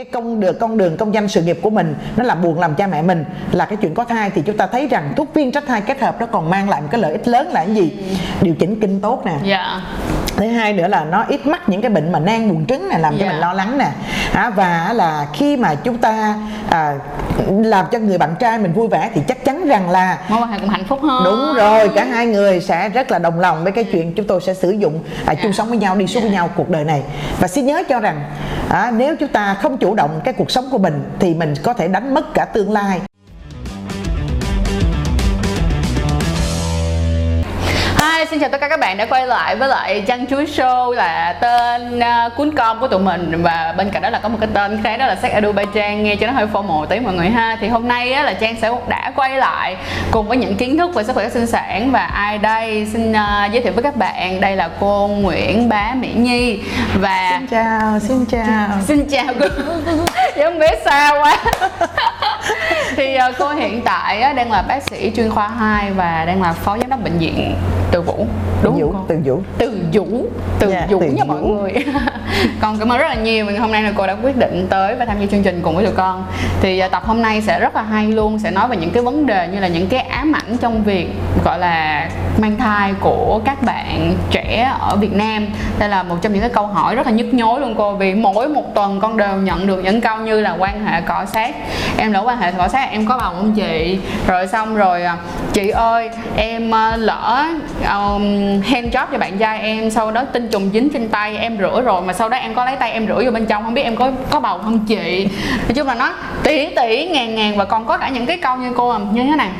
cái công đường con đường công danh sự nghiệp của mình nó làm buồn làm cha mẹ mình là cái chuyện có thai thì chúng ta thấy rằng thuốc viên tránh thai kết hợp nó còn mang lại một cái lợi ích lớn là cái gì? Điều chỉnh kinh tốt nè. Dạ. Thứ hai nữa là nó ít mắc những cái bệnh mà nang buồn trứng này làm cho Dạ. mình lo lắng nè. À, và là khi mà chúng ta à, làm cho người bạn trai mình vui vẻ thì chắc chắn rằng là mối quan hệ cũng hạnh phúc hơn đúng rồi cả hai người sẽ rất là đồng lòng với cái chuyện chúng tôi sẽ sử dụng à, chung sống với nhau đi suốt với nhau cuộc đời này. Và xin nhớ cho rằng à, nếu chúng ta không chủ động cái cuộc sống của mình thì mình có thể đánh mất cả tương lai Hi, xin chào tất cả các bạn đã quay lại với lại Chăn Chuối Show là tên uh, cuốn com của tụi mình. Và bên cạnh đó là có một cái tên khác đó là Edu by Trang nghe cho nó hơi formal tí mọi người ha. Thì hôm nay á, là Trang sẽ đã quay lại cùng với những kiến thức về sức khỏe sinh sản. Và ai đây? Xin uh, giới thiệu với các bạn. Đây là cô Nguyễn Bá Mỹ Nhi. Và xin chào xin chào. Xin chào cô. Giống bé xa quá thì uh, cô hiện tại á, đang là bác sĩ chuyên khoa 2 và đang là phó giám đốc bệnh viện Từ Vũ. Đúng Vũ, không từ Vũ. Từ vũ từ Dạ, vũ Từ nha Vũ. mọi người. Còn cảm ơn rất là nhiều. Vì hôm nay là cô đã quyết định tới và tham gia chương trình cùng với tụi con. Thì à, tập hôm nay sẽ rất là hay luôn sẽ nói về những cái vấn đề như là những cái ám ảnh trong việc gọi là mang thai của các bạn trẻ ở Việt Nam. Đây là một trong những cái câu hỏi rất là nhức nhối luôn cô vì mỗi một tuần con đều nhận được những câu như là quan hệ cọ sát. Em lỡ quan hệ cọ sát em có bầu không chị? Rồi xong rồi à, chị ơi em à, lỡ um, hand job cho bạn trai em sau đó tinh trùng dính trên tay em rửa rồi mà sau đó em có lấy tay em rửa vô bên trong không biết em có có bầu không chị? Nói chung là nó tỷ tỷ ngàn ngàn và còn có cả những cái câu như cô à, như thế này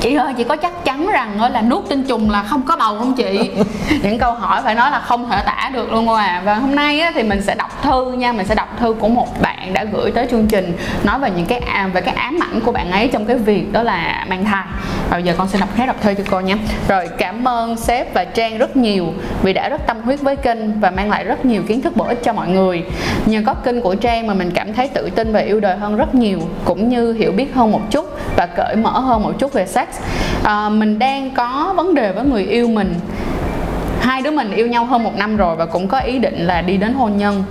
chị ơi chị có chắc chắn rằng là nuốt tinh trùng là không có bầu không chị? Những câu hỏi phải nói là không thể tả được luôn à. Và hôm nay á, thì mình sẽ đọc thư nha mình sẽ đọc thư của một bạn đã gửi tới chương trình nói về những cái à, về cái ám ảnh của bạn ấy trong cái việc đó là mang thai. Và bây giờ con sẽ đọc hết đọc thư cho cô nha. Rồi cảm ơn sếp và trang rất nhiều vì đã rất tâm huyết với kênh và mang lại rất nhiều kiến thức bổ ích cho mọi người. Nhờ có kênh của trang mà mình cảm thấy tự tin và yêu đời hơn rất nhiều cũng như hiểu biết hơn một chút và cởi mở hơn một chút về sex à, mình đang có vấn đề với người yêu mình. Hai đứa mình yêu nhau hơn một năm rồi và cũng có ý định là đi đến hôn nhân.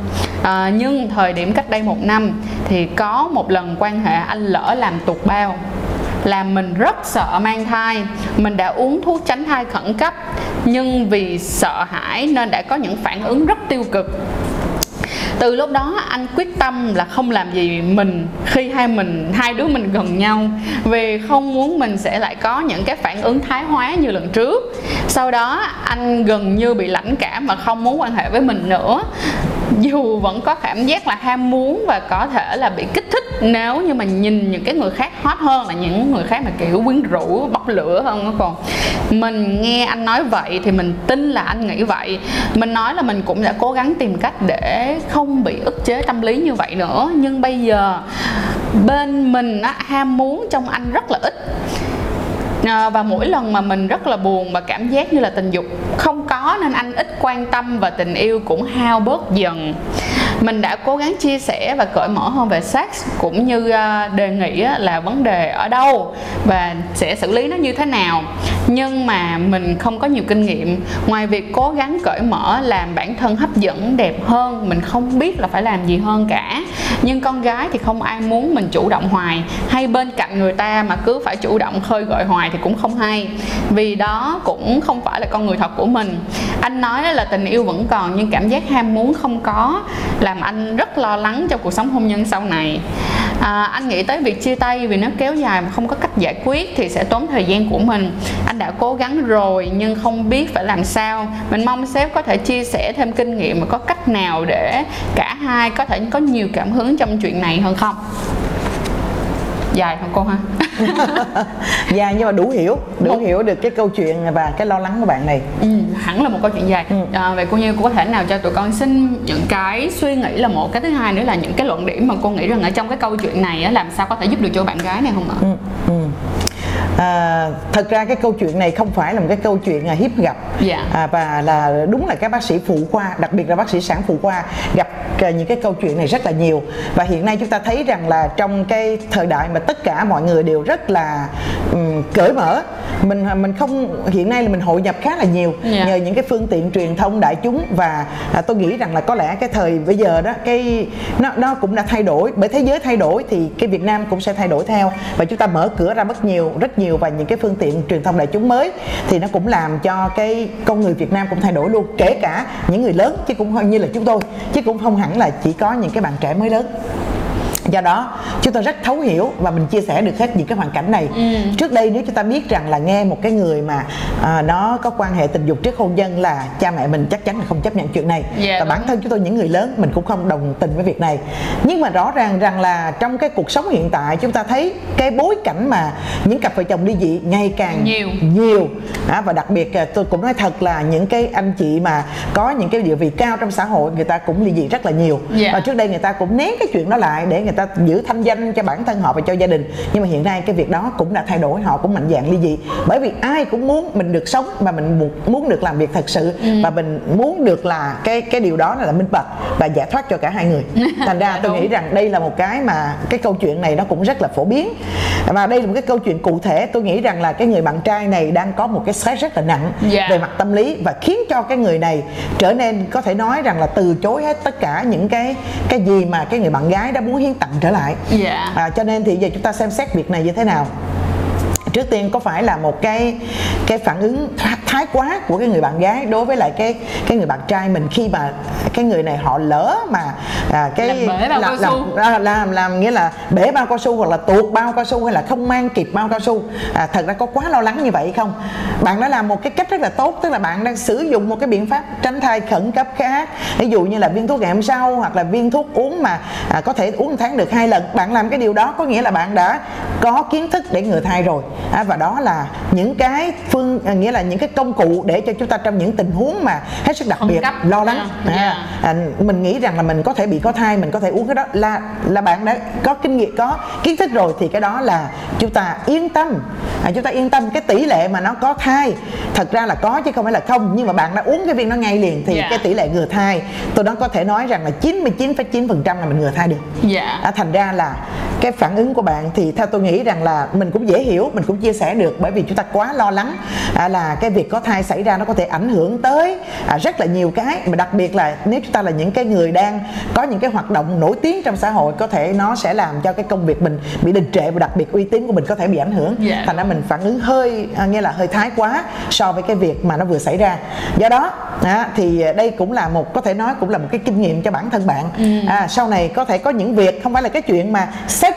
À, nhưng thời điểm cách đây một năm thì có một lần quan hệ anh lỡ làm tuột bao làm mình rất sợ mang thai. Mình đã uống thuốc tránh thai khẩn cấp nhưng vì sợ hãi nên đã có những phản ứng rất tiêu cực từ lúc đó anh quyết tâm là không làm gì mình, khi hai mình, hai đứa mình gần nhau, vì không muốn mình sẽ lại có những cái phản ứng thái hóa như lần trước. Sau đó, anh gần như bị lãnh cảm mà không muốn quan hệ với mình nữa. dù vẫn có cảm giác là ham muốn và có thể là bị kích thích nếu như mà nhìn những cái người khác hot hơn là những người khác mà kiểu quyến rũ bốc lửa hơn đó còn mình nghe anh nói vậy thì mình tin là anh nghĩ vậy. Mình nói là mình cũng đã cố gắng tìm cách để không bị ức chế tâm lý như vậy nữa. Nhưng bây giờ bên mình á, ham muốn trong anh rất là ít. À, và mỗi lần mà mình rất là buồn và cảm giác như là tình dục không có nên anh ít quan tâm và tình yêu cũng hao bớt dần. Mình đã cố gắng chia sẻ và cởi mở hơn về sex cũng như ờ, đề nghị là vấn đề ở đâu và sẽ xử lý nó như thế nào nhưng mà mình không có nhiều kinh nghiệm. Ngoài việc cố gắng cởi mở, làm bản thân hấp dẫn, đẹp hơn, mình không biết là phải làm gì hơn cả. Nhưng con gái thì không ai muốn mình chủ động hoài. Hay bên cạnh người ta mà cứ phải chủ động khơi gợi hoài thì cũng không hay. Vì đó cũng không phải là con người thật của mình. Anh nói là tình yêu vẫn còn, nhưng cảm giác ham muốn không có, làm anh rất lo lắng trong cuộc sống hôn nhân sau này à, anh nghĩ tới việc chia tay vì nó kéo dài mà không có cách giải quyết thì sẽ tốn thời gian của mình. Anh đã cố gắng rồi nhưng không biết phải làm sao. Mình mong sếp có thể chia sẻ thêm kinh nghiệm và có cách nào để cả hai có thể có nhiều cảm hứng trong chuyện này hơn không? Dài không cô ha dạ nhưng mà đủ hiểu đủ Một- hiểu được cái câu chuyện và cái lo lắng của bạn này Ừ, hẳn là một câu chuyện dài Ừ. à, vậy cô như cô có thể nào cho tụi con xin những cái suy nghĩ là một cái thứ hai nữa là những cái luận điểm mà cô nghĩ rằng ở trong cái câu chuyện này á, làm sao có thể giúp được cho bạn gái này không ạ ừ, ừ. À, thật ra cái câu chuyện này không phải là một cái câu chuyện à, hiếm gặp Dạ. à, và là đúng là các bác sĩ phụ khoa đặc biệt là bác sĩ sản phụ khoa gặp à, những cái câu chuyện này rất là nhiều và hiện nay chúng ta thấy rằng là trong cái thời đại mà tất cả mọi người đều rất là ừm, cởi mở mình mình không hiện nay là mình hội nhập khá là nhiều. Dạ. nhờ những cái phương tiện truyền thông đại chúng và à, tôi nghĩ rằng là có lẽ cái thời bây giờ đó cái nó nó cũng đã thay đổi. Bởi thế giới thay đổi thì cái Việt Nam cũng sẽ thay đổi theo. Và chúng ta mở cửa ra rất nhiều rất nhiều và những cái phương tiện truyền thông đại chúng mới thì nó cũng làm cho cái con người Việt Nam cũng thay đổi luôn. Kể cả những người lớn chứ cũng như là chúng tôi. Chứ cũng không hẳn là chỉ có những cái bạn trẻ mới lớn do đó chúng tôi rất thấu hiểu và mình chia sẻ được hết những cái hoàn cảnh này Ừ. trước đây nếu chúng ta biết rằng là nghe một cái người mà à, nó có quan hệ tình dục trước hôn nhân là cha mẹ mình chắc chắn là không chấp nhận chuyện này Dạ, và bản thân chúng tôi những người lớn mình cũng không đồng tình với việc này nhưng mà rõ ràng rằng là trong cái cuộc sống hiện tại chúng ta thấy cái bối cảnh mà những cặp vợ chồng ly dị ngày càng Nhiều. nhiều à, và đặc biệt à, tôi cũng nói thật là những cái anh chị mà có những cái địa vị cao trong xã hội người ta cũng ly dị rất là nhiều Dạ. và trước đây người ta cũng nén cái chuyện đó lại để người ta giữ thanh danh cho bản thân họ và cho gia đình. Nhưng mà hiện nay cái việc đó cũng đã thay đổi họ cũng mạnh dạn ly dị. Bởi vì ai cũng muốn mình được sống và mình muốn- được làm việc thật sự và mình muốn được là cái cái điều đó là minh bạch và giải thoát cho cả hai người. Thành ra tôi Đúng. nghĩ rằng đây là một cái mà cái câu chuyện này nó cũng rất là phổ biến và đây là một cái câu chuyện cụ thể tôi nghĩ rằng là cái người bạn trai này đang có một cái stress rất là nặng Dạ. về mặt tâm lý và khiến cho cái người này trở nên có thể nói rằng là từ chối hết tất cả những cái cái gì mà cái người bạn gái đã muốn hiến tặng trở lại Dạ. à, cho nên thì giờ chúng ta xem xét việc này như thế nào trước tiên có phải là một cái cái phản ứng thái quá của cái người bạn gái đối với lại cái cái người bạn trai mình khi mà cái người này họ lỡ mà à, cái Làm bể bao cao làm, su. làm, làm làm nghĩa là bể bao cao su hoặc là tuột bao cao su hay là không mang kịp bao cao su. À, thật ra có quá lo lắng như vậy không? Bạn đã làm một cái cách rất là tốt tức là bạn đang sử dụng một cái biện pháp tránh thai khẩn cấp khác. Ví dụ như là viên thuốc ngày hôm sau hoặc là viên thuốc uống mà à, có thể uống một tháng được hai lần. Bạn làm cái điều đó có nghĩa là bạn đã có kiến thức để ngừa thai rồi. À, và đó là những cái phương à, nghĩa là những cái công cụ để cho chúng ta trong những tình huống mà hết sức đặc Khẩn biệt cấp. lo lắng À, à, yeah. à, mình nghĩ rằng là mình có thể bị có thai mình có thể uống cái đó là là bạn đã có kinh nghiệm có kiến thức rồi thì cái đó là chúng ta yên tâm à, chúng ta yên tâm cái tỷ lệ mà nó có thai thật ra là có chứ không phải là không nhưng mà bạn đã uống cái viên đó ngay liền thì Dạ. cái tỷ lệ ngừa thai tôi đó có thể nói rằng là 99,9% là mình ngừa thai được Dạ. à, thành ra là cái phản ứng của bạn thì theo tôi nghĩ rằng là mình cũng dễ hiểu mình cũng chia sẻ được bởi vì chúng ta quá lo lắng à, là cái việc có thai xảy ra nó có thể ảnh hưởng tới à, rất là nhiều cái mà đặc biệt là nếu chúng ta là những cái người đang có những cái hoạt động nổi tiếng trong xã hội có thể nó sẽ làm cho cái công việc mình bị đình trệ và đặc biệt uy tín của mình có thể bị ảnh hưởng Dạ. thành ra mình phản ứng hơi à, nghĩa là hơi thái quá so với cái việc mà nó vừa xảy ra do đó à, thì đây cũng là một có thể nói cũng là một cái kinh nghiệm cho bản thân bạn Ừ. à, sau này có thể có những việc không phải là cái chuyện mà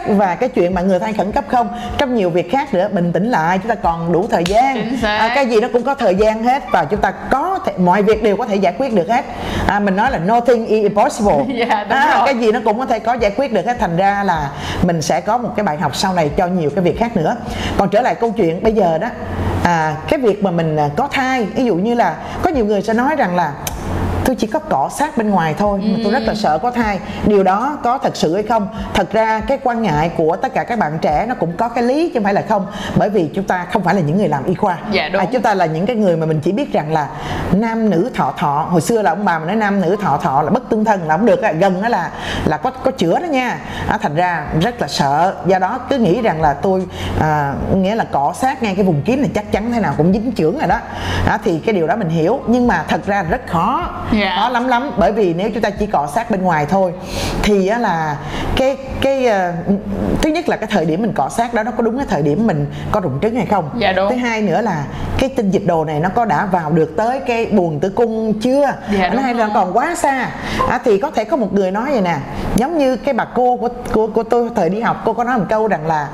sex và cái chuyện mà người thai khẩn cấp không. Trong nhiều việc khác nữa bình tĩnh lại chúng ta còn đủ thời gian. À, cái gì nó cũng có thời gian hết và chúng ta có thể mọi việc đều có thể giải quyết được hết. À, mình nói là nothing is impossible. Dạ, đúng à, rồi. cái gì nó cũng có thể có giải quyết được hết. Thành ra là mình sẽ có một cái bài học sau này cho nhiều cái việc khác nữa. Còn trở lại câu chuyện bây giờ đó. À, cái việc mà mình à, có thai ví dụ như là có nhiều người sẽ nói rằng là tôi chỉ có cọ sát bên ngoài thôi mà tôi rất là sợ có thai. Điều đó có thật sự hay không? Thật ra cái quan ngại của tất cả các bạn trẻ nó cũng có cái lý chứ không phải là không. Bởi vì chúng ta không phải là những người làm y khoa. Dạ, đúng. à, chúng ta là những cái người mà mình chỉ biết rằng là nam nữ thọ thọ. Hồi xưa là ông bà mình nói nam nữ thọ thọ là bất tương thân là không được gần đó là là có có chữa đó nha. À, thành ra rất là sợ. Do đó cứ nghĩ rằng là tôi à, nghĩa là cọ sát ngay cái vùng kín này chắc chắn thế nào cũng dính chưởng rồi đó. À, thì cái điều đó mình hiểu. Nhưng mà thật ra rất khó Dạ. khó lắm lắm. Bởi vì nếu chúng ta chỉ cọ sát bên ngoài thôi thì á là cái cái ờ, thứ nhất là cái thời điểm mình cọ sát đó nó có đúng cái thời điểm mình có rụng trứng hay không? Dạ, đúng. thứ hai nữa là cái tinh dịch đồ này nó có đã vào được tới cái buồng tử cung chưa? Dạ, nó hay là còn quá xa. À, thì có thể có một người nói vậy nè giống như cái bà cô của của, của tôi thời đi học cô có nói một câu rằng là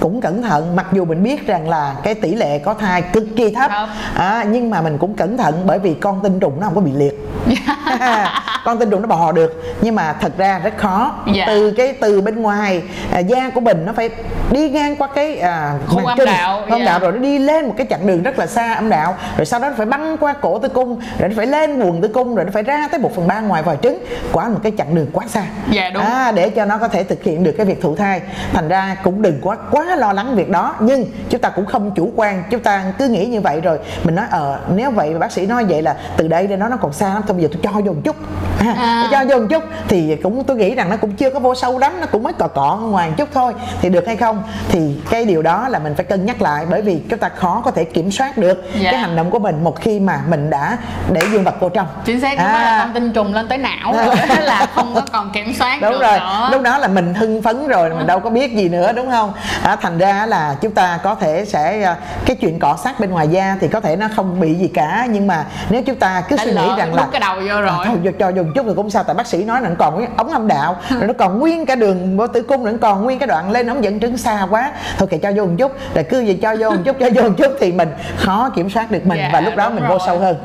cũng cẩn thận mặc dù mình biết rằng là cái tỷ lệ có thai cực kỳ thấp à, nhưng mà mình cũng cẩn thận bởi vì con tinh trùng nó không có bị liệt con tinh trùng nó bò được nhưng mà thật ra rất khó Dạ. từ cái từ bên ngoài à, da của mình nó phải đi ngang qua cái à, màng âm trinh, đạo, âm dạ. đạo rồi nó đi lên một cái chặng đường rất là xa âm đạo rồi sau đó nó phải băng qua cổ tử cung rồi nó phải lên buồng tử cung rồi nó phải ra tới một phần ba ngoài vòi trứng quả một cái chặng đường quá xa Dạ, đúng. à, để cho nó có thể thực hiện được cái việc thụ thai thành ra cũng đừng quá quá lo lắng việc đó nhưng chúng ta cũng không chủ quan. Chúng ta cứ nghĩ như vậy rồi. Mình nói ờ nếu vậy bác sĩ nói vậy là từ đây đến đó nó còn xa lắm thôi bây giờ tôi cho vô một chút. À, À. cho vô một chút thì cũng tôi nghĩ rằng nó cũng chưa có vô sâu lắm nó cũng mới cọ cọ ngoài một chút thôi. Thì được hay không? Thì cái điều đó là mình phải cân nhắc lại bởi vì chúng ta khó có thể kiểm soát được Dạ. cái hành động của mình một khi mà mình đã để dương vật vô trong. Chính xác đó là con tinh trùng lên tới não rồi là không có còn kiểm soát đúng được rồi. nữa. Lúc đó là mình hưng phấn rồi mình đâu có biết gì nữa đúng không? À, thành ra là chúng ta có thể sẽ à, cái chuyện cọ sát bên ngoài da thì có thể nó không bị gì cả. Nhưng mà nếu chúng ta cứ Đã suy nghĩ rằng là cái đầu vô À, rồi thôi, cho, cho dùng chút rồi cũng sao tại bác sĩ nói là nó còn cái ống âm đạo rồi nó còn nguyên cả đường vô tử cung nó còn nguyên cái đoạn lên ống dẫn trứng xa quá. Thôi kệ cho vô một chút. Rồi cứ gì cho vô một chút cho vô một chút thì mình khó kiểm soát được mình Dạ, và lúc đó mình vô rồi. sâu hơn.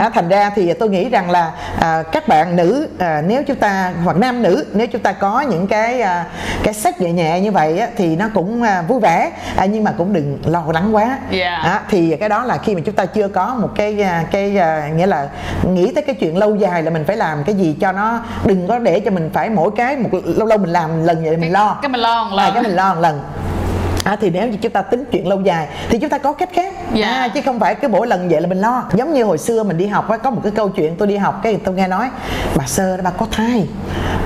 À, thành ra thì tôi nghĩ rằng là à, các bạn nữ à, nếu chúng ta hoặc nam nữ nếu chúng ta có những cái à, cái sách nhẹ nhẹ như vậy á, thì nó cũng à, vui vẻ. À, nhưng mà cũng đừng lo lắng quá. Dạ. à, thì cái đó là khi mà chúng ta chưa có một cái à, cái à, nghĩa là nghĩ tới cái chuyện lâu dài là mình phải làm cái gì cho nó đừng có để cho mình phải mỗi cái một lâu lâu mình làm lần vậy mình lo. cái mình lo một à, lần. cái mình lo một lần À, thì nếu như chúng ta tính chuyện lâu dài thì chúng ta có cách khác. Dạ. à, chứ không phải cứ mỗi lần vậy là mình lo. Giống như hồi xưa mình đi học á, có một cái câu chuyện tôi đi học cái tôi nghe nói bà sơ đó bà có thai.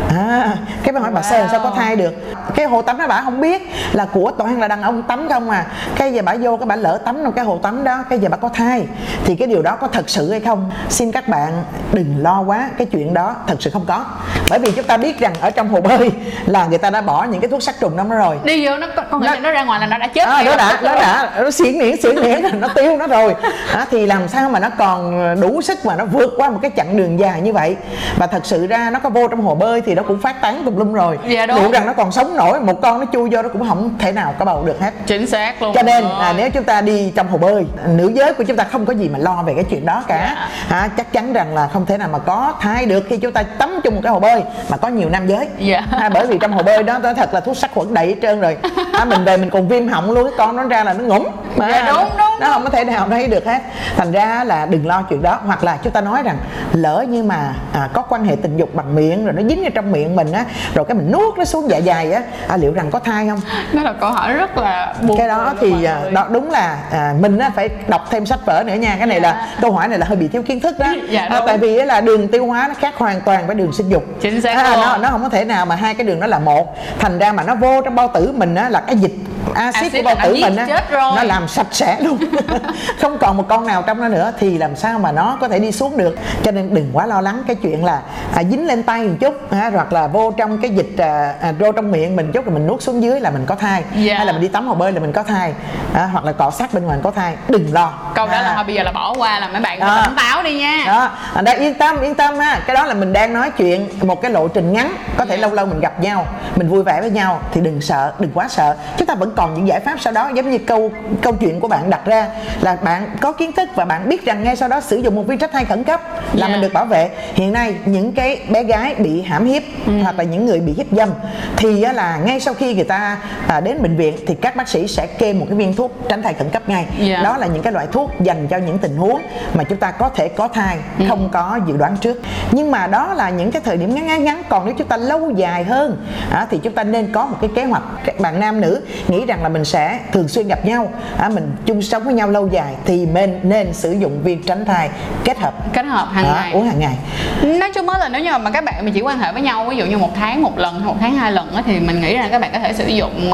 À, cái bà hỏi bà sơ làm sao có Wow. thai được? Cái hồ tắm đó bà không biết là của toàn là đàn ông tắm không à. Cái giờ bà vô cái bà lỡ tắm trong cái hồ tắm đó cái giờ bà có thai. Thì cái điều đó có thật sự hay không? Xin các bạn đừng lo quá cái chuyện đó thật sự không có. Bởi vì chúng ta biết rằng ở trong hồ bơi là người ta đã bỏ những cái thuốc sát trùng đó rồi. Đi vô nó con nó, nó ra ngoài là nó đã chết à, nó đã nó đã. Nó xiển niễn xiển niễn nó tiêu nó rồi. À, thì làm sao mà nó còn đủ sức mà nó vượt qua một cái chặng đường dài như vậy? Và thật sự ra nó có vô trong hồ bơi thì nó cũng phát tán tùm lum rồi. Dạ, đúng. liệu rằng nó còn sống nổi một con nó chui vô nó cũng không thể nào có bầu được hết. Chính xác luôn. Cho nên rồi. à, nếu chúng ta đi trong hồ bơi nữ giới của chúng ta không có gì mà lo về cái chuyện đó cả. Dạ. à, chắc chắn rằng là không thể nào mà có thai được khi chúng ta tắm chung một cái hồ bơi mà có nhiều nam giới. Dạ. à, bởi vì trong hồ bơi đó nói thật là thuốc sát khuẩn đầy hết trơn rồi. À, mình về mình còn viêm họng luôn cái con nó ra là nó ngủm. Mà Dạ, đúng, đúng, nó không có thể nào thấy được hết. Thành ra là đừng lo chuyện đó. Hoặc là chúng ta nói rằng lỡ như mà à, có quan hệ tình dục bằng miệng rồi nó dính ở trong miệng mình á rồi cái mình nuốt nó xuống dạ dày á à, liệu rằng có thai không? Đó là câu hỏi rất là buồn cái đó thì à, đó đúng là à, mình á, phải đọc thêm sách vở nữa nha. Cái này là Dạ. câu hỏi này là hơi bị thiếu kiến thức đó. Dạ, à, tại vì á là đường tiêu hóa nó khác hoàn toàn với đường sinh dục. Chính xác à, nó nó không có thể nào mà hai cái đường đó là một. Thành ra mà nó vô trong bao tử mình á là cái dịch axit của bao tử mình á nó làm sạch sẽ luôn. Không còn một con nào trong nó nữa thì làm sao mà nó có thể đi xuống được? Cho nên đừng quá lo lắng cái chuyện là à, dính lên tay một chút ha, hoặc là vô trong cái dịch à, à, vô trong miệng mình chút rồi mình nuốt xuống dưới là mình có thai. Dạ. hay là mình đi tắm hồ bơi là mình có thai. À, hoặc là cọ sát bên ngoài mình có thai. Đừng lo. Câu đó À. là thôi bây giờ là bỏ qua là mấy bạn Đó. tỉnh táo đi nha. Đó. À, đó, yên tâm yên tâm ha. Cái đó là mình đang nói chuyện một cái lộ trình ngắn có thể Dạ. lâu lâu mình gặp nhau mình vui vẻ với nhau thì đừng sợ đừng quá sợ. Chúng ta vẫn còn những giải pháp sau đó giống như câu câu chuyện của bạn đặt ra là bạn có kiến thức và bạn biết rằng ngay sau đó sử dụng một viên trách thai khẩn cấp là Dạ. mình được bảo vệ hiện nay những cái bé gái bị hãm hiếp Ừ. hoặc là những người bị hiếp dâm thì là ngay sau khi người ta à, đến bệnh viện thì các bác sĩ sẽ kê một cái viên thuốc tránh thai khẩn cấp ngay Dạ. đó là những cái loại thuốc dành cho những tình huống mà chúng ta có thể có thai Ừ. không có dự đoán trước nhưng mà đó là những cái thời điểm ngắn ngắn ngắn còn nếu chúng ta lâu dài hơn à, thì chúng ta nên có một cái kế hoạch các bạn nam nữ nghĩ rằng là mình sẽ thường xuyên gặp nhau. À, mình chung sống với nhau lâu dài thì nên nên sử dụng viên tránh thai kết hợp. Kết hợp hàng à, ngày. uống hàng ngày. Nói chung là nếu như mà các bạn mà chỉ quan hệ với nhau ví dụ như một tháng một lần một tháng hai lần thì mình nghĩ rằng các bạn có thể sử dụng uh,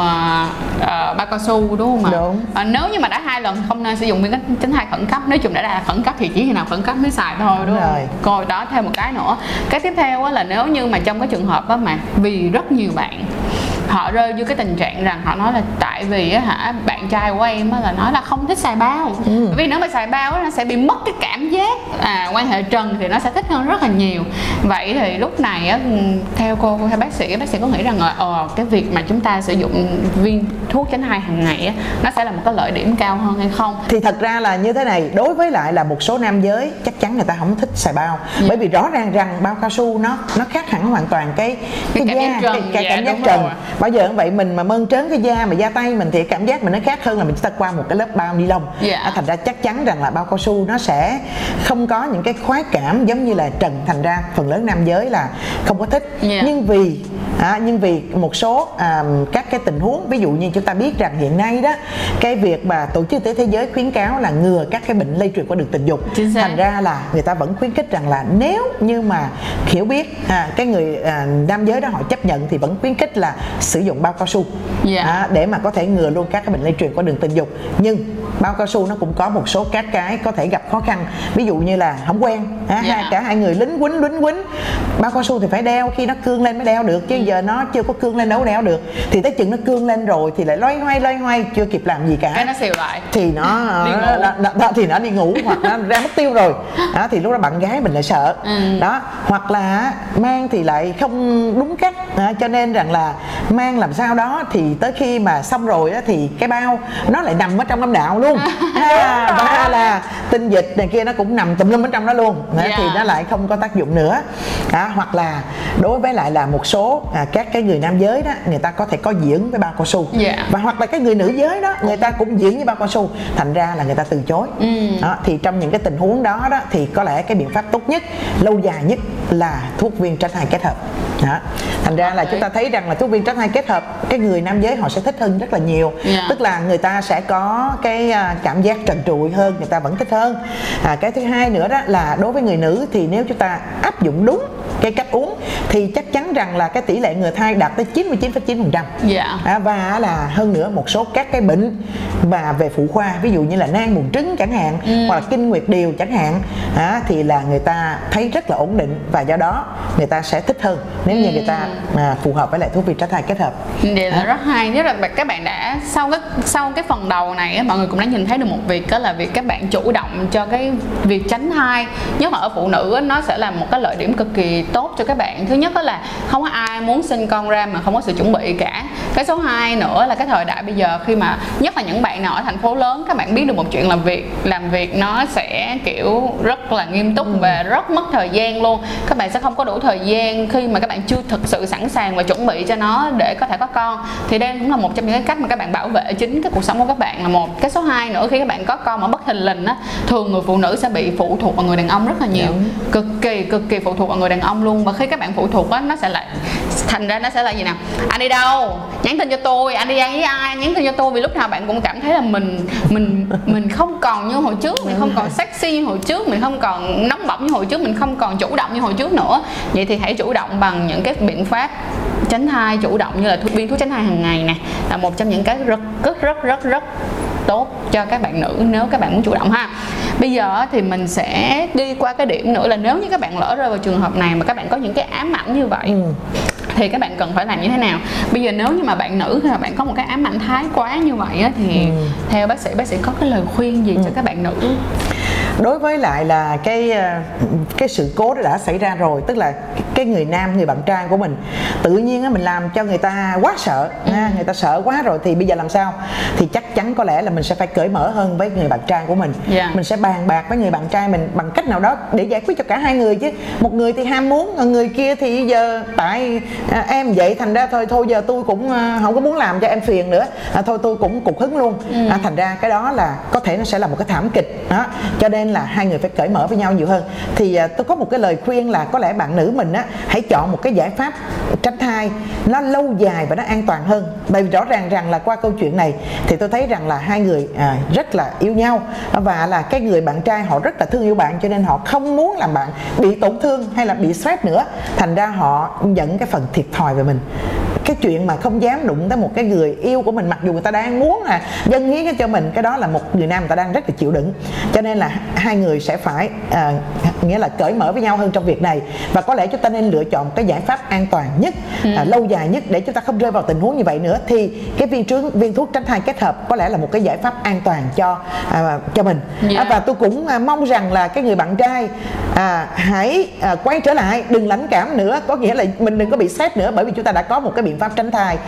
bao cao su đúng không ạ? Đúng. Ờ, nếu như mà đã hai lần không nên sử dụng viên tránh thai khẩn cấp. Nếu chung đã là khẩn cấp thì chỉ khi nào khẩn cấp mới xài thôi đúng, Đúng không? rồi. rồi đó thêm một cái nữa. Cái tiếp theo là nếu như mà trong cái trường hợp á mà vì rất nhiều bạn họ rơi vô cái tình trạng rằng họ nói là tại vì á hả bạn trai của em á là nói là không thích xài bao Ừ. vì nếu mà xài bao á nó sẽ bị mất cái cảm giác à, quan hệ trần thì nó sẽ thích hơn rất là nhiều vậy thì lúc này á ừ, theo cô theo bác sĩ bác sĩ có nghĩ rằng là ờ, cái việc mà chúng ta sử dụng viên thuốc tránh thai hàng ngày á nó sẽ là một cái lợi điểm cao hơn hay không thì thật ra là như thế này đối với lại là một số nam giới chắc chắn người ta không thích xài bao Dạ. bởi vì rõ ràng rằng bao cao su nó nó khác hẳn hoàn toàn cái Cái cảm giác trần, cái, cái dạ, cảm giác đúng trần. Bao giờ cũng vậy mình mà mơn trớn cái da mà da tay mình thì cảm giác mình nó khác hơn là mình chúng ta qua một cái lớp bao ni lông Dạ. À, thành ra chắc chắn rằng là bao cao su nó sẽ không có những cái khoái cảm giống như là trần thành ra phần lớn nam giới là không có thích Dạ. nhưng vì à, nhưng vì một số à, các cái tình huống ví dụ như chúng ta biết rằng hiện nay đó cái việc mà tổ chức y tế thế giới khuyến cáo là ngừa các cái bệnh lây truyền qua đường tình dục thành ra là người ta vẫn khuyến khích rằng là nếu như mà hiểu biết à, cái người à, nam giới đó họ chấp nhận thì vẫn khuyến khích là sử dụng bao cao su. Dạ. à, để mà có thể ngừa luôn các cái bệnh lây truyền qua đường tình dục. Nhưng bao cao su nó cũng có một số các cái có thể gặp khó khăn. Ví dụ như là không quen à, Dạ. hai- cả hai người lính quýnh lính quýnh. Bao cao su thì phải đeo khi nó cương lên mới đeo được chứ giờ nó chưa có cương lên đâu đeo được. Thì tới chừng nó cương lên rồi thì lại loay hoay loay hoay chưa kịp làm gì cả. Cái nó xìu lại. Thì nó Đi ngủ. đó, đó, đó, thì nó đi ngủ hoặc nó ra mất tiêu rồi. Đó thì lúc đó bạn gái mình lại sợ. Ừ. đó hoặc là mang thì lại không đúng cách. À, cho nên rằng là mang làm sao đó thì tới khi mà xong rồi á, thì cái bao nó lại nằm ở trong âm đạo luôn à, ba là tinh dịch này kia nó cũng nằm tùm lum ở trong đó luôn Đó, Dạ. thì nó lại không có tác dụng nữa đó, hoặc là đối với lại là một số à, các cái người nam giới đó người ta có thể có diễn với bao cao su Dạ. và hoặc là cái người nữ giới đó người ta cũng diễn với bao cao su thành ra là người ta từ chối Ừ. đó, thì trong những cái tình huống đó đó thì có lẽ cái biện pháp tốt nhất lâu dài nhất là thuốc viên tránh thai kết hợp đó. thành ra là Ok. chúng ta thấy rằng là thuốc viên tránh thai kết hợp cái người nam giới họ sẽ thích hơn rất là nhiều Dạ. tức là người ta sẽ có cái à, cảm giác trần trụi hơn người ta vẫn thích hơn à, cái thứ hai nữa đó là đối với người nữ thì nếu chúng ta áp dụng đúng cái cách uống thì chắc chắn rằng là cái tỷ lệ ngừa thai đạt tới 99,9% dạ. À, và là hơn nữa một số các cái bệnh mà về phụ khoa ví dụ như là nang buồng trứng chẳng hạn Ừ. hoặc là kinh nguyệt điều chẳng hạn à, thì là người ta thấy rất là ổn định và do đó người ta sẽ thích hơn nếu như người ta Ừ. à, phù hợp với lại thuốc vị tránh thai kết hợp. Vậy là rất hay. Nhất là các bạn đã sau cái sau cái phần đầu này mọi người cũng đã nhìn thấy được một việc đó là việc các bạn chủ động cho cái việc tránh thai. Nhất là ở phụ nữ nó sẽ là một cái lợi điểm cực kỳ tốt cho các bạn. Thứ nhất đó là không có ai muốn sinh con ra mà không có sự chuẩn bị cả. Cái số 2 nữa là cái thời đại bây giờ khi mà nhất là những bạn nào ở thành phố lớn, các bạn biết được một chuyện là việc, làm việc nó sẽ kiểu rất là nghiêm túc và rất mất thời gian luôn. Các bạn sẽ không có đủ thời gian khi mà các bạn chưa thực sự sẵn sàng và chuẩn bị cho nó để có thể có con. Thì đây cũng là một trong những cái cách mà các bạn bảo vệ chính cái cuộc sống của các bạn là một. Cái số 2 nữa khi các bạn có con mà bất thình lình á thường người phụ nữ sẽ bị phụ thuộc vào người đàn ông rất là nhiều. Đúng. cực kỳ cực kỳ phụ thuộc vào người đàn ông luôn. Và khi các bạn phụ thuộc á nó sẽ lại thành ra nó sẽ là gì nào? Anh đi đâu? Nhắn tin cho tôi. Anh đi ăn với ai? Nhắn tin cho tôi. Vì lúc nào bạn cũng cảm thấy là mình mình mình không còn như hồi trước. Mình không còn sexy như hồi trước. Mình không còn nóng bỏng như hồi trước. Mình không còn chủ động như hồi trước nữa. Vậy thì hãy chủ động bằng những cái biện pháp tránh thai, chủ động như là thuốc viên thuốc tránh thai hàng ngày nè, là một trong những cái rất rất rất rất rất tốt cho các bạn nữ nếu các bạn muốn chủ động ha. Bây giờ thì mình sẽ đi qua cái điểm nữa là nếu như các bạn lỡ rơi vào trường hợp này mà các bạn có những cái ám ảnh như vậy Ừ thì các bạn cần phải làm như thế nào? Bây giờ nếu như mà bạn nữ hay là bạn có một cái ám ảnh thái quá như vậy á, thì Ừ. theo bác sĩ bác sĩ có cái lời khuyên gì cho các bạn nữ đối với lại là cái ờ, cái sự cố đó đã xảy ra rồi tức là cái người nam người bạn trai của mình tự nhiên á mình làm cho người ta quá sợ ha, người ta sợ quá rồi thì bây giờ làm sao? Thì chắc chắn có lẽ là mình sẽ phải cởi mở hơn với người bạn trai của mình. Dạ. mình sẽ bàn bạc với người bạn trai mình bằng cách nào đó để giải quyết cho cả hai người chứ. Một người thì ham muốn người kia thì giờ tại à, em vậy thành ra thôi thôi giờ tôi cũng à, không có muốn làm cho em phiền nữa. À, thôi tôi cũng cục hứng luôn. À, thành ra cái đó là có thể nó sẽ là một cái thảm kịch. Đó. Cho nên là hai người phải cởi mở với nhau nhiều hơn. Thì à, tôi có một cái lời khuyên là có lẽ bạn nữ mình á hãy chọn một cái giải pháp tránh thai nó lâu dài và nó an toàn hơn. Bởi vì rõ ràng rằng là qua câu chuyện này thì tôi thấy rằng là hai người à, rất là yêu nhau và là cái người bạn trai họ rất là thương yêu bạn cho nên họ không muốn làm bạn bị tổn thương hay là bị stress nữa. Thành ra họ nhận cái phần thiệt thòi về mình cái chuyện mà không dám đụng tới một cái người yêu của mình mặc dù người ta đang muốn là dâng hiến cho mình cái đó là một người nam người ta đang rất là chịu đựng. Cho nên là hai người sẽ phải à, nghĩa là cởi mở với nhau hơn trong việc này. Và có lẽ chúng ta nên lựa chọn cái giải pháp an toàn nhất à, lâu dài nhất để chúng ta không rơi vào tình huống như vậy nữa. Thì cái viên trứng viên thuốc tránh thai kết hợp có lẽ là một cái giải pháp an toàn cho à, cho mình. Dạ. à, và tôi cũng à, mong rằng là cái người bạn trai à, hãy à, quay trở lại đừng lãnh cảm nữa. Có nghĩa là mình đừng có bị stress nữa bởi vì chúng ta đã có một cái biện pháp tránh thai.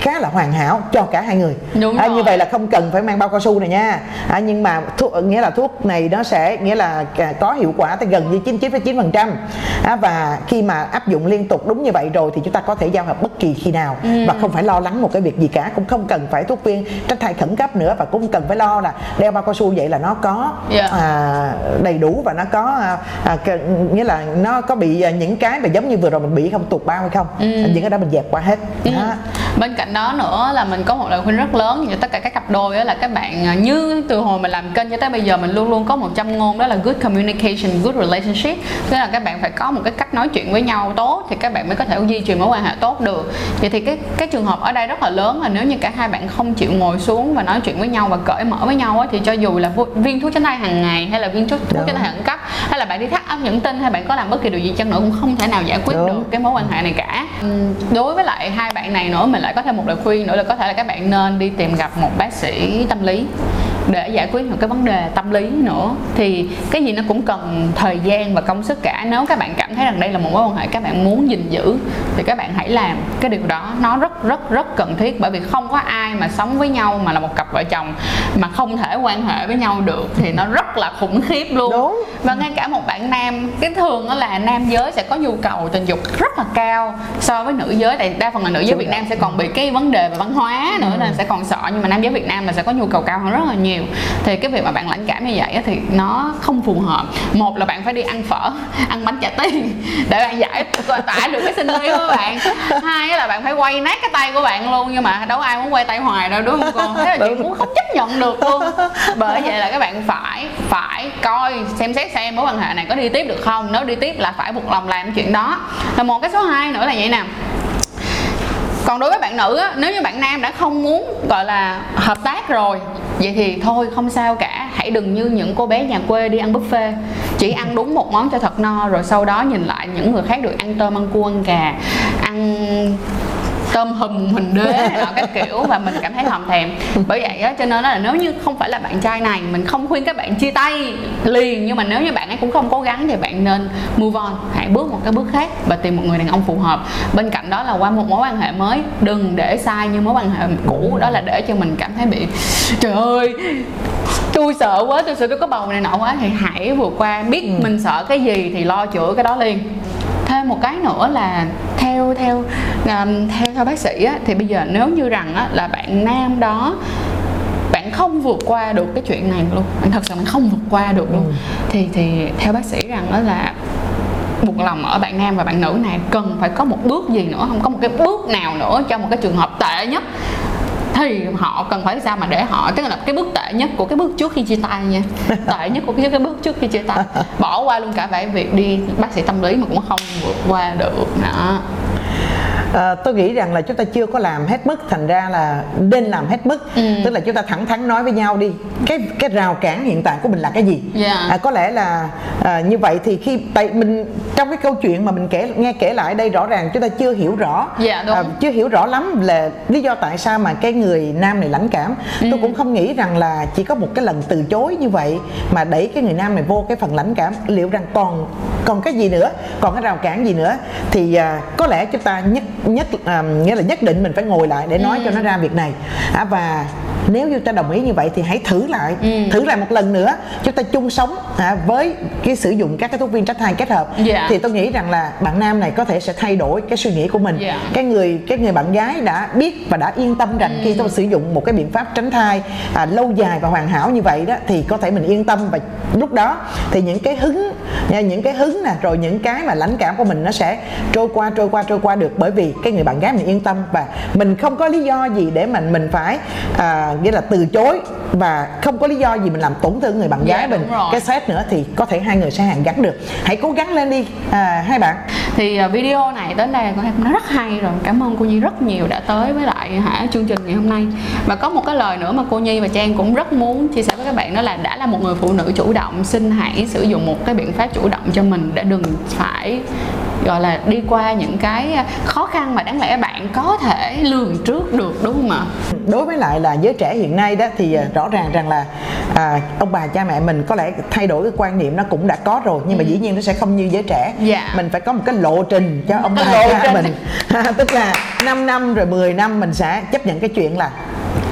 Khá là hoàn hảo cho cả hai người. Đúng à, rồi. như vậy là không cần phải mang bao cao su này nha. À, nhưng mà thuốc nghĩa là thuốc này nó sẽ nghĩa là à, có hiệu quả tới gần như 99,9% à, và khi mà áp dụng liên tục đúng như vậy rồi thì chúng ta có thể giao hợp bất kỳ khi nào. Ừ. và không phải lo lắng một cái việc gì cả cũng không cần phải thuốc viên tránh thai khẩn cấp nữa và cũng không cần phải lo là đeo bao cao su vậy là nó có Dạ. à, đầy đủ và nó có à, à, nghĩa là nó có bị à, những cái mà giống như vừa rồi mình bị không tụt bao hay không? Những cái đó mình dẹp qua hết Ừ. đó. Bên cạnh đó nữa là mình có một lời khuyên rất lớn cho tất cả các cặp đôi đó là các bạn à, như từ hồi mình làm kênh cho tới bây giờ mình luôn luôn có một châm ngôn đó là good communication, good relationship. Tức là các bạn phải có một cái cách nói chuyện với nhau tốt thì các bạn mới có thể duy trì mối quan hệ tốt được. Vậy thì cái cái trường hợp ở đây rất là lớn là nếu như cả hai bạn không chịu ngồi xuống và nói chuyện với nhau và cởi mở với nhau á, thì cho dù là viên thuốc tránh thai hàng ngày hay là viên thuốc thuốc tránh thai khẩn cấp hay là bạn đi thắt ấp những tinh hay bạn có làm bất kỳ điều gì chăng nữa cũng không thể nào giải quyết Đúng. được cái mối quan hệ này cả đối với lại hai hai bạn này nữa mình lại có thêm một lời khuyên nữa là có thể là các bạn nên đi tìm gặp một bác sĩ tâm lý để giải quyết một cái vấn đề tâm lý nữa. Thì cái gì nó cũng cần thời gian và công sức cả. Nếu các bạn cảm thấy rằng đây là một mối quan hệ các bạn muốn gìn giữ thì các bạn hãy làm cái điều đó. Nó rất rất rất cần thiết bởi vì không có ai mà sống với nhau mà là một cặp vợ chồng mà không thể quan hệ với nhau được thì nó rất là khủng khiếp luôn. Đúng. và ngay cả một bạn nam cái thường đó là nam giới sẽ có nhu cầu tình dục rất là cao so với nữ giới. Tại đa phần là nữ giới Việt Nam sẽ còn bị cái vấn đề về văn hóa nữa nên sẽ còn sợ nhưng mà nam giới Việt Nam là sẽ có nhu cầu cao hơn rất là nhiều. Thì cái việc mà bạn lãnh cảm như vậy thì nó không phù hợp. Một là bạn phải đi ăn phở ăn bánh trả tiền để bạn giải tỏa được cái sinh lý của bạn. Hai là bạn phải quay nát cái tay của bạn luôn nhưng mà đâu ai muốn quay tay hoài đâu đúng không cô? Thế là chị muốn không chấp nhận được luôn. Bởi vậy là các bạn phải phải coi xem xét xem mối quan hệ này có đi tiếp được không. Nếu đi tiếp là phải buộc lòng làm chuyện đó. Là một cái số 2 nữa là vậy nè. Còn đối với bạn nữ á, nếu như bạn nam đã không muốn gọi là hợp tác rồi vậy thì thôi không sao cả. Hãy đừng như những cô bé nhà quê đi ăn buffet. Chỉ ăn đúng một món cho thật no rồi sau đó nhìn lại những người khác được ăn tôm ăn cua ăn gà ăn tôm hùm hình đế nọ các kiểu và mình cảm thấy thòm thèm. Bởi vậy á cho nên là nếu như không phải là bạn trai này mình không khuyên các bạn chia tay liền nhưng mà nếu như bạn ấy cũng không cố gắng thì bạn nên move on hãy bước một cái bước khác và tìm một người đàn ông phù hợp. Bên cạnh đó là qua một mối quan hệ mới đừng để sai như mối quan hệ cũ đó là để cho mình cảm thấy bị trời ơi tôi sợ quá tôi sợ tôi có bầu này nọ quá thì hãy vượt qua biết mình sợ cái gì thì lo chữa cái đó liền thêm một cái nữa là theo theo um, theo theo bác sĩ á, thì bây giờ nếu như rằng á, là bạn nam đó bạn không vượt qua được cái chuyện này luôn. Bạn thật sự bạn không vượt qua được luôn. Thì thì theo bác sĩ rằng đó là buộc lòng ở bạn nam và bạn nữ này cần phải có một bước gì nữa không có một cái bước nào nữa cho một cái trường hợp tệ nhất thì họ cần phải sao mà để họ tức là cái bước tệ nhất của cái bước trước khi chia tay nha. Tệ nhất của cái, cái bước trước khi chia tay. Bỏ qua luôn cả vài việc đi bác sĩ tâm lý mà cũng không vượt qua được. Đó À, tôi nghĩ rằng là chúng ta chưa có làm hết mức thành ra là nên làm hết mức Ừ. tức là chúng ta thẳng thắn nói với nhau đi cái cái rào cản hiện tại của mình là cái gì Dạ. à, có lẽ là à, như vậy thì khi tại mình trong cái câu chuyện mà mình kể nghe kể lại đây rõ ràng chúng ta chưa hiểu rõ Dạ, đúng. à, chưa hiểu rõ lắm là lý do tại sao mà cái người nam này lãnh cảm Ừ. tôi cũng không nghĩ rằng là chỉ có một cái lần từ chối như vậy mà đẩy cái người nam này vô cái phần lãnh cảm liệu rằng còn còn cái gì nữa còn cái rào cản gì nữa thì à, có lẽ chúng ta nhất nhất à, nghĩa là nhất định mình phải ngồi lại để nói cho nó ra việc này. À, và nếu như ta đồng ý như vậy thì hãy thử lại Ừ. thử lại một lần nữa chúng ta chung sống à, với cái sử dụng các cái thuốc viên tránh thai kết hợp Dạ. thì tôi nghĩ rằng là bạn nam này có thể sẽ thay đổi cái suy nghĩ của mình Dạ. cái người cái người bạn gái đã biết và đã yên tâm rằng khi tôi sử dụng một cái biện pháp tránh thai à, lâu dài và hoàn hảo như vậy đó thì có thể mình yên tâm và lúc đó thì những cái hứng những cái hứng nè rồi những cái mà lãnh cảm của mình nó sẽ trôi qua trôi qua trôi qua được bởi vì cái người bạn gái mình yên tâm và mình không có lý do gì để mình mình phải à, nghĩa là từ chối và không có lý do gì mình làm tổn thương người bạn Dạ, gái mình. cái xét nữa thì có thể hai người sẽ hàn gắn được. Hãy cố gắng lên đi. À, hai bạn. Thì à, video này đến đây con em nó rất hay rồi. Cảm ơn cô Nhi rất nhiều đã tới với lại hả chương trình ngày hôm nay. Và có một cái lời nữa mà cô Nhi và Trang cũng rất muốn chia sẻ với các bạn đó là đã là một người phụ nữ chủ động xin hãy sử dụng một cái biện pháp chủ động cho mình để đừng phải gọi là đi qua những cái khó khăn mà đáng lẽ bạn có thể lường trước được đúng không ạ đối với lại là giới trẻ hiện nay đó thì à, rõ ràng rằng là à, ông bà cha mẹ mình có lẽ thay đổi cái quan niệm nó cũng đã có rồi nhưng mà dĩ nhiên nó sẽ không như giới trẻ Ừ. Dạ. mình phải có một cái lộ trình cho ông bà cha mình tức là 5 năm rồi 10 năm mình sẽ chấp nhận cái chuyện là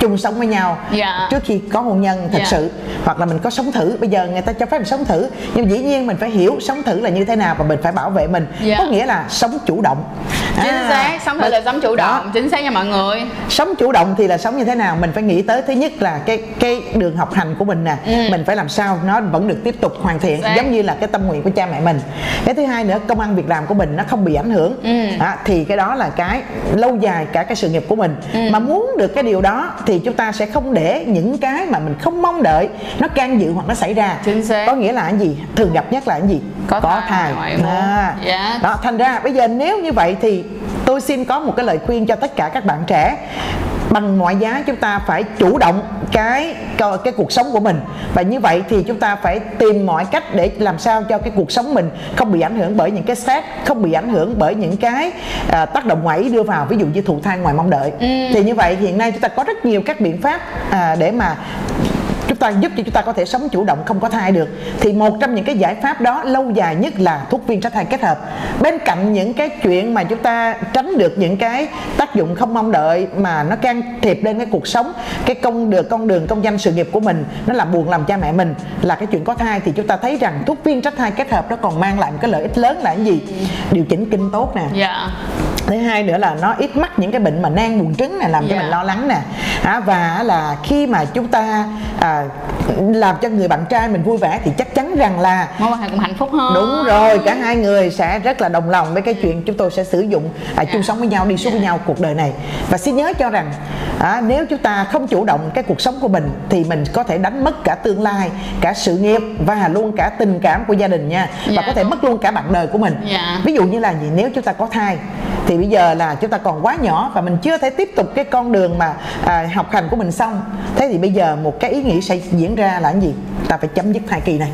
chung sống với nhau Dạ. trước khi có hôn nhân thật Dạ. sự hoặc là mình có sống thử bây giờ người ta cho phép mình sống thử nhưng dĩ nhiên mình phải hiểu sống thử là như thế nào và mình phải bảo vệ mình Dạ. có nghĩa là sống chủ động chính À, xác sống thử là sống chủ đó. động chính xác nha mọi người sống chủ động thì là sống như thế nào mình phải nghĩ tới thứ nhất là cái cái đường học hành của mình nè Ừ. mình phải làm sao nó vẫn được tiếp tục hoàn thiện Xác. giống như là cái tâm nguyện của cha mẹ mình cái thứ hai nữa công ăn việc làm của mình nó không bị ảnh hưởng Ừ. à, thì cái đó là cái lâu dài cả cái sự nghiệp của mình Ừ. mà muốn được cái điều đó thì chúng ta sẽ không để những cái mà mình không mong đợi nó can dự hoặc nó xảy ra Chính xác. có nghĩa là cái gì thường gặp nhất là cái gì Có thai, ngoại môn. À. Dạ. đó thành ra bây giờ nếu như vậy thì tôi xin có một cái lời khuyên cho tất cả các bạn trẻ bằng mọi giá chúng ta phải chủ động cái cái, cuộc sống của mình và như vậy thì chúng ta phải tìm mọi cách để làm sao cho cái cuộc sống mình không bị ảnh hưởng bởi những cái stress không bị ảnh hưởng bởi những cái à, tác động ngoại ý đưa vào ví dụ như thụ thai ngoài mong đợi Ừ. thì như vậy hiện nay chúng ta có rất nhiều các biện pháp à, để mà ta giúp cho chúng ta có thể sống chủ động, không có thai được. Thì một trong những cái giải pháp đó lâu dài nhất là thuốc viên tránh thai kết hợp. Bên cạnh những cái chuyện mà chúng ta tránh được những cái tác dụng không mong đợi mà nó can thiệp lên cái cuộc sống, cái công được con đường công danh sự nghiệp của mình, nó làm buồn làm cha mẹ mình, là cái chuyện có thai, thì chúng ta thấy rằng thuốc viên tránh thai kết hợp nó còn mang lại một cái lợi ích lớn là cái gì? Điều chỉnh kinh tốt nè. Yeah thứ hai nữa là nó ít mắc những cái bệnh mà nang buồng trứng này làm cho Dạ. mình lo lắng nè. À, và là khi mà chúng ta à, làm cho người bạn trai mình vui vẻ thì chắc chắn rằng là mối quan hệ cũng hạnh phúc hơn. Đúng rồi cả hai người sẽ rất là đồng lòng với cái chuyện chúng tôi sẽ sử dụng à, chung sống với nhau đi suốt với nhau cuộc đời này. Và xin nhớ cho rằng à, nếu chúng ta không chủ động cái cuộc sống của mình thì mình có thể đánh mất cả tương lai cả sự nghiệp và luôn cả tình cảm của gia đình nha. Và Dạ, có thể mất luôn cả bạn đời của mình. Dạ. ví dụ như là gì? Nếu chúng ta có thai thì bây giờ là chúng ta còn quá nhỏ và mình chưa thể tiếp tục cái con đường mà à, học hành của mình xong. Thế thì bây giờ một cái ý nghĩ sẽ diễn ra là cái gì? Ta phải chấm dứt thai kỳ này.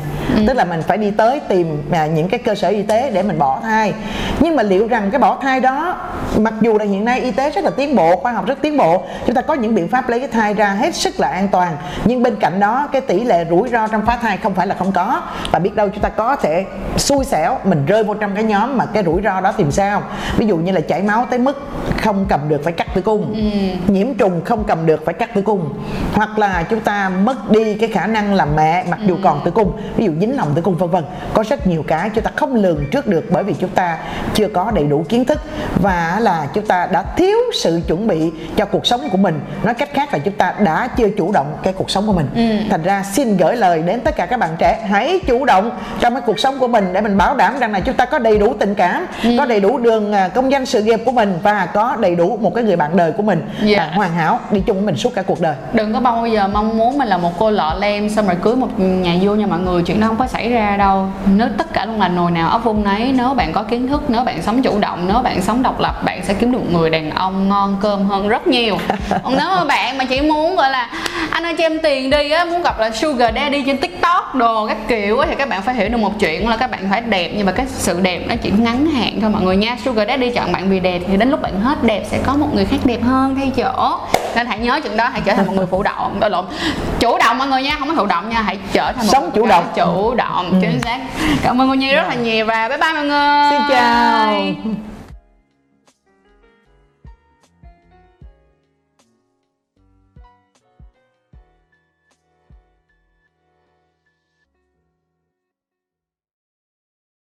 Tức là mình phải đi tới tìm à, những cái cơ sở y tế để mình bỏ thai. Nhưng mà liệu rằng cái bỏ thai đó mặc dù là hiện nay y tế rất là tiến bộ khoa học rất tiến bộ chúng ta có những biện pháp lấy cái thai ra hết sức là an toàn. Nhưng bên cạnh đó cái tỷ lệ rủi ro trong phá thai không phải là không có. Và biết đâu chúng ta có thể xui xẻo mình rơi vô trong cái nhóm mà cái rủi ro đó tìm sao. Ví dụ như là chảy máu tới mức không cầm được phải cắt tử cung. Nhiễm trùng không cầm được phải cắt tử cung. Hoặc là chúng ta mất đi cái khả năng làm mẹ mặc dù còn tử cung ví dụ dính lòng tử cung vân vân. Có rất nhiều cái chúng ta không lường trước được bởi vì chúng ta chưa có đầy đủ kiến thức và là chúng ta đã thiếu sự chuẩn bị cho cuộc sống của mình. Nói cách khác là chúng ta đã chưa chủ động cái cuộc sống của mình. Thành ra xin gửi lời đến tất cả các bạn trẻ hãy chủ động trong cái cuộc sống của mình để mình bảo đảm rằng là chúng ta có đầy đủ tình cảm có đầy đủ đường à, công danh sự nghiệp của mình và có đầy đủ một cái người bạn đời của mình. Dạ. à, hoàn hảo đi chung với mình suốt cả cuộc đời. Đừng có bao giờ mong muốn mình là một cô lọ lem xong rồi cưới một nhà vua nha mọi người chuyện đó không có xảy ra đâu. Nếu tất cả luôn là nồi nào ấp vung nấy nếu bạn có kiến thức nếu bạn sống chủ động nếu bạn sống độc lập bạn sẽ kiếm được người đàn ông ngon cơm hơn rất nhiều. Còn nếu mà bạn mà chỉ muốn gọi là anh ơi cho em tiền đi á muốn gặp là sugar daddy trên tiktok đồ các kiểu á thì các bạn phải hiểu được một chuyện là các bạn phải đẹp nhưng mà cái sự đẹp nó chỉ ngắn hạn thôi mọi người nha. Sugar daddy chọn bạn vì đẹp thì đến lúc bạn hết đẹp sẽ có một người khác đẹp hơn thay chỗ. Nên hãy nhớ chuyện đó hãy trở thành một người phụ động. Ờ, lộn. Chủ động mọi người nha không có thụ động nha hãy trở thành một Sống chủ động. chủ động chính xác. Cảm ơn cô nhi rất là nhiều và bye bye mọi người. Xin chào